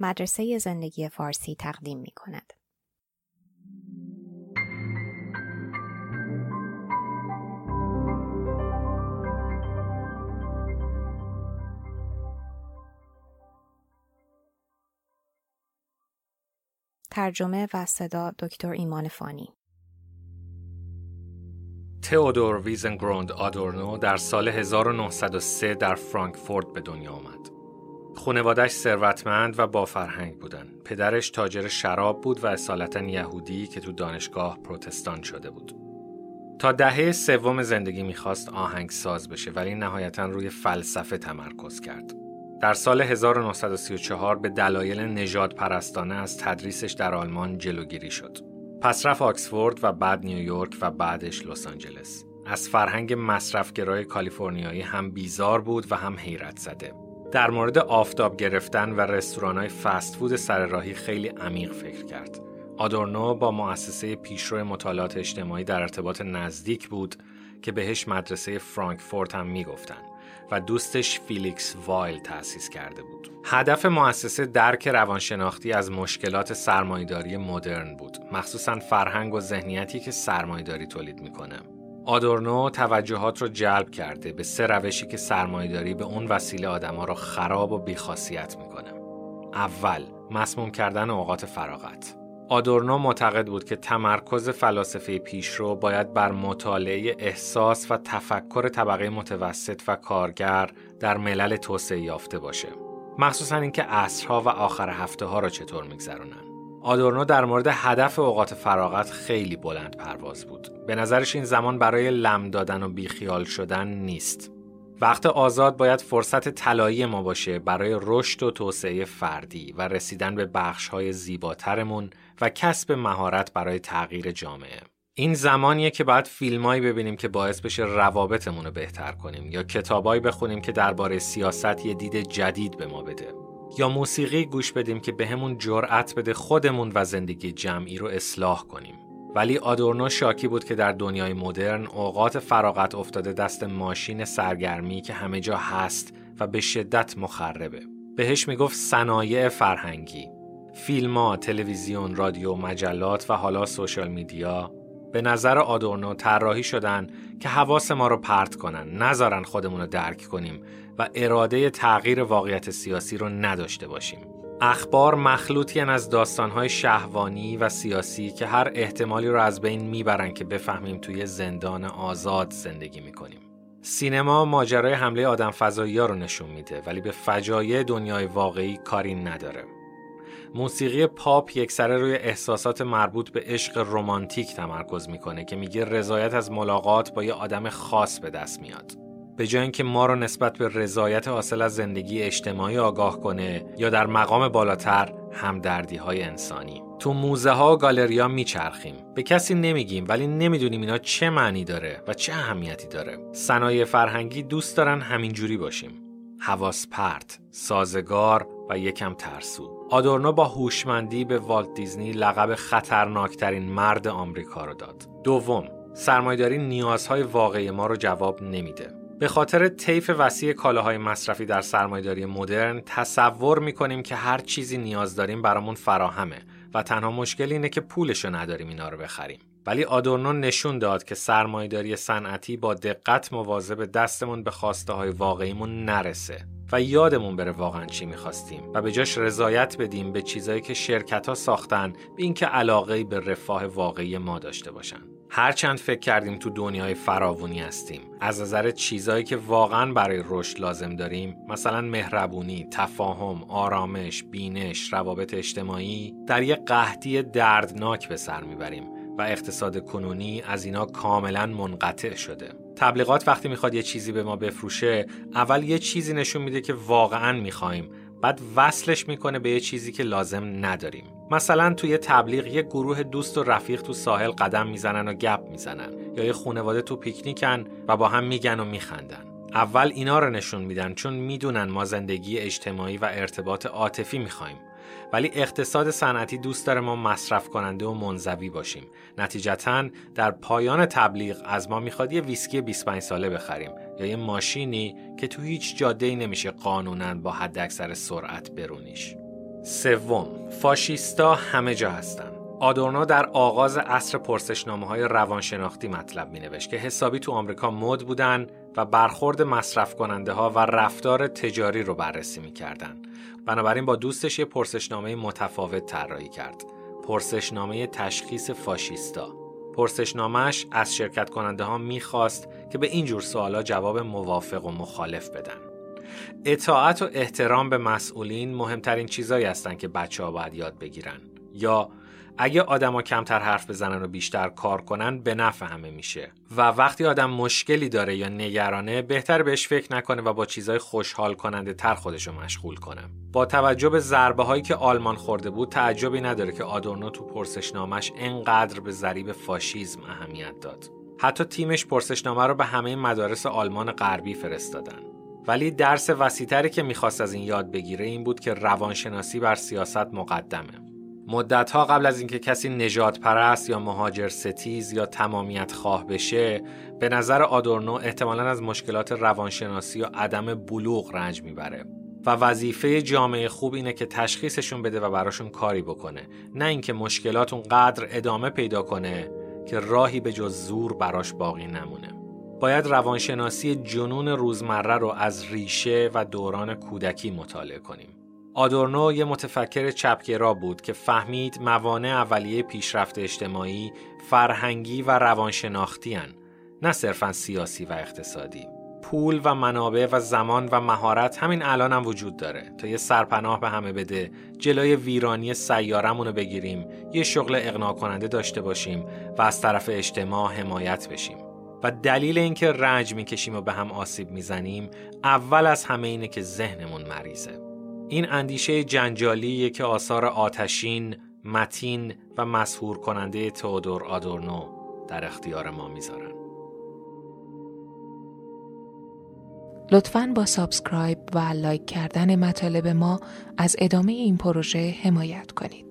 مدرسه زندگی فارسی تقدیم می کند. ترجمه و صدا دکتر ایمان فانی تئودور ویزنگروند آدورنو در سال 1903 در فرانکفورت به دنیا آمد. خانوادش ثروتمند و با فرهنگ بودن. پدرش تاجر شراب بود و اصالتا یهودی که تو دانشگاه پروتستان شده بود. تا دهه سوم زندگی می‌خواست آهنگساز بشه ولی نهایتا روی فلسفه تمرکز کرد. در سال 1934 به دلایل نجات پرستانه از تدریسش در آلمان جلوگیری شد. پس رفت آکسفورد و بعد نیویورک و بعدش لس آنجلس. از فرهنگ مصرفگرای کالیفرنیایی هم بیزار بود و هم حیرت زده. در مورد آفتاب گرفتن و رستورانهای فست فود سرراهی خیلی عمیق فکر کرد. آدورنو با مؤسسه پیشرو مطالعات اجتماعی در ارتباط نزدیک بود که بهش مدرسه فرانکفورت هم می‌گفتن. و دوستش فیلیکس وایل تأسیس کرده بود. هدف مؤسسه درک روانشناختی از مشکلات سرمایه‌داری مدرن بود، مخصوصا فرهنگ و ذهنیتی که سرمایه‌داری تولید می‌کنه. آدورنو توجهات رو جلب کرده به سه روشی که سرمایه‌داری به اون وسیله آدما رو خراب و بی‌خاصیت می‌کنه. اول، مسموم کردن اوقات فراغت. آدورنو معتقد بود که تمرکز فلاسفه پیشرو باید بر مطالعه احساس و تفکر طبقه متوسط و کارگر در ملل توسعه یافته باشه. مخصوصا اینکه عصرها و آخر هفته ها را چطور میگذرونن. آدورنو در مورد هدف اوقات فراغت خیلی بلند پرواز بود. به نظرش این زمان برای لم دادن و بیخیال شدن نیست. وقت آزاد باید فرصت طلایی ما باشه برای رشد و توسعه فردی و رسیدن به بخش‌های زیباترمون و کسب مهارت برای تغییر جامعه. این زمانیه که باید فیلمایی ببینیم که باعث بشه روابطمون رو بهتر کنیم یا کتابایی بخونیم که درباره سیاست یه دید جدید به ما بده. یا موسیقی گوش بدیم که بهمون به جرأت بده خودمون و زندگی جمعی رو اصلاح کنیم. ولی آدورنو شاکی بود که در دنیای مدرن اوقات فراغت افتاده دست ماشین سرگرمی که همه جا هست و به شدت مخربه. بهش می‌گفت صنایع فرهنگی فیلم تلویزیون، رادیو، مجلات و حالا سوشال میدیا به نظر آدورنو طراحی شدن که حواس ما رو پرت کنن، نذارن خودمون رو درک کنیم و اراده تغییر واقعیت سیاسی رو نداشته باشیم. اخبار مخلوطی از داستانهای شهوانی و سیاسی که هر احتمالی رو از بین می‌برن که بفهمیم توی زندان آزاد زندگی می‌کنیم. سینما ماجرای حمله آدم فضایی ها رو نشون میده ولی به فجایع دنیای واقعی کاری نداره. موسیقی پاپ یکسره روی احساسات مربوط به عشق رمانتیک تمرکز می‌کنه که میگه رضایت از ملاقات با یه آدم خاص به دست میاد. به جای اینکه ما رو نسبت به رضایت حاصل از زندگی اجتماعی آگاه کنه یا در مقام بالاتر همدردی های انسانی. تو موزه ها و گالریا میچرخیم. به کسی نمیگیم ولی نمی‌دونیم اینا چه معنی داره و چه اهمیتی داره. صنایع فرهنگی دوست دارن همینجوری باشیم. حواس پرت سازگار و یکم ترسو. آدورنو با هوشمندی به والت دیزنی لقب خطرناکترین مرد آمریکا رو داد. دوم سرمایداری نیازهای واقعی ما رو جواب نمیده. به خاطر طیف وسیع کالاهای مصرفی در سرمایداری مدرن تصور می‌کنیم که هر چیزی نیاز داریم برامون فراهمه و تنها مشکل اینه که پولشو نداریم اینا رو بخریم. ولی آدورنو نشون داد که سرمایداری صنعتی با دقت مواظب دستمون به خواسته های واقعیمون نرسه. و یادمون بره واقعا چی می‌خواستیم و به جاش رضایت بدیم به چیزایی که شرکت ها ساختن به اینکه علاقه به رفاه واقعی ما داشته باشن. هرچند فکر کردیم تو دنیای فراوونی هستیم از نظر چیزایی که واقعا برای رشد لازم داریم مثلا مهربونی، تفاهم، آرامش، بینش، روابط اجتماعی در یک قحطی دردناک به سر می‌بریم و اقتصاد کنونی از اینا کاملا منقطع شده. تبلیغات وقتی می‌خواد یه چیزی به ما بفروشه اول یه چیزی نشون میده که واقعا می‌خوایم. بعد وصلش می‌کنه به یه چیزی که لازم نداریم. مثلا توی تبلیغ یه گروه دوست و رفیق تو ساحل قدم می‌زنن و گپ می‌زنن یا یه خونواده تو پیکنیکن و با هم میگن و میخندن. اول اینا رو نشون میدن چون می‌دونن ما زندگی اجتماعی و ارتباط عاطفی می‌خوایم. ولی اقتصاد صنعتی دوست داره ما مصرف کننده و منزوی باشیم. نتیجتا در پایان تبلیغ از ما می‌خواد یه ویسکی 25 ساله بخریم یا یه ماشینی که تو هیچ جاده ای نمیشه قانونا با حد اکثر سرعت برونیش. سوم فاشیستا همه جا هستن. آدورنو در آغاز عصر پرسشنامه های روانشناختی مطلب می که حسابی تو آمریکا مد بودن و برخورد مصرف کننده ها و رفتار تجاری رو بررسی می کردن. بنابراین با دوستش یه پرسشنامه متفاوت طراحی کرد. پرسشنامه تشخیص فاشیستا. پرسشنامهش از شرکت کننده ها می‌خواست که به این جور سوالا جواب موافق و مخالف بدن. اطاعت و احترام به مسئولین مهمترین چیزایی هستند که بچه ها باید یاد بگیرن. یا اگه آدما کمتر حرف بزنن و بیشتر کار کنن به نفع همه میشه. و وقتی آدم مشکلی داره یا نگرانه بهتر بهش فکر نکنه و با چیزای خوشحال کننده تر خودش رو مشغول کنه. با توجه به ضربه هایی که آلمان خورده بود تعجبی نداره که آدورنو تو پرسشنامش انقدر به ضریب فاشیزم اهمیت داد. حتی تیمش پرسشنامه رو به همه مدارس آلمان غربی فرستادن. ولی درس وسیتری که می‌خواست از این یاد بگیره این بود که روانشناسی بر سیاست مقدمه. مدتها قبل از اینکه کسی نجات پرست یا مهاجر ستیز یا تمامیت خواه بشه به نظر آدورنو احتمالا از مشکلات روانشناسی و عدم بلوغ رنج می‌بره. و وظیفه جامعه خوب اینه که تشخیصشون بده و براشون کاری بکنه. نه اینکه مشکلات قدر ادامه پیدا کنه که راهی به جز زور براش باقی نمونه. باید روانشناسی جنون روزمره رو از ریشه و دوران کودکی مطالعه کنیم. آدورنو یه متفکر چپگرا بود که فهمید موانع اولیه پیشرفت اجتماعی فرهنگی و روانشناختی هن. نه صرفا سیاسی و اقتصادی پول و منابع و زمان و مهارت همین الان هم وجود داره تا یه سرپناه به همه بده جلوی ویرانی سیارمون رو بگیریم یه شغل اقناع کننده داشته باشیم و از طرف اجتماع حمایت بشیم و دلیل اینکه رنج می‌کشیم و به هم آسیب می‌زنیم اول از همه اینه که ذهنمون مریضه این اندیشه جنجالی که آثار آتشین، متین و مسحور کننده تئودور آدورنو در اختیار ما می‌ذارن. لطفاً با subscribe و لایک کردن مطالب ما از ادامه این پروژه حمایت کنید.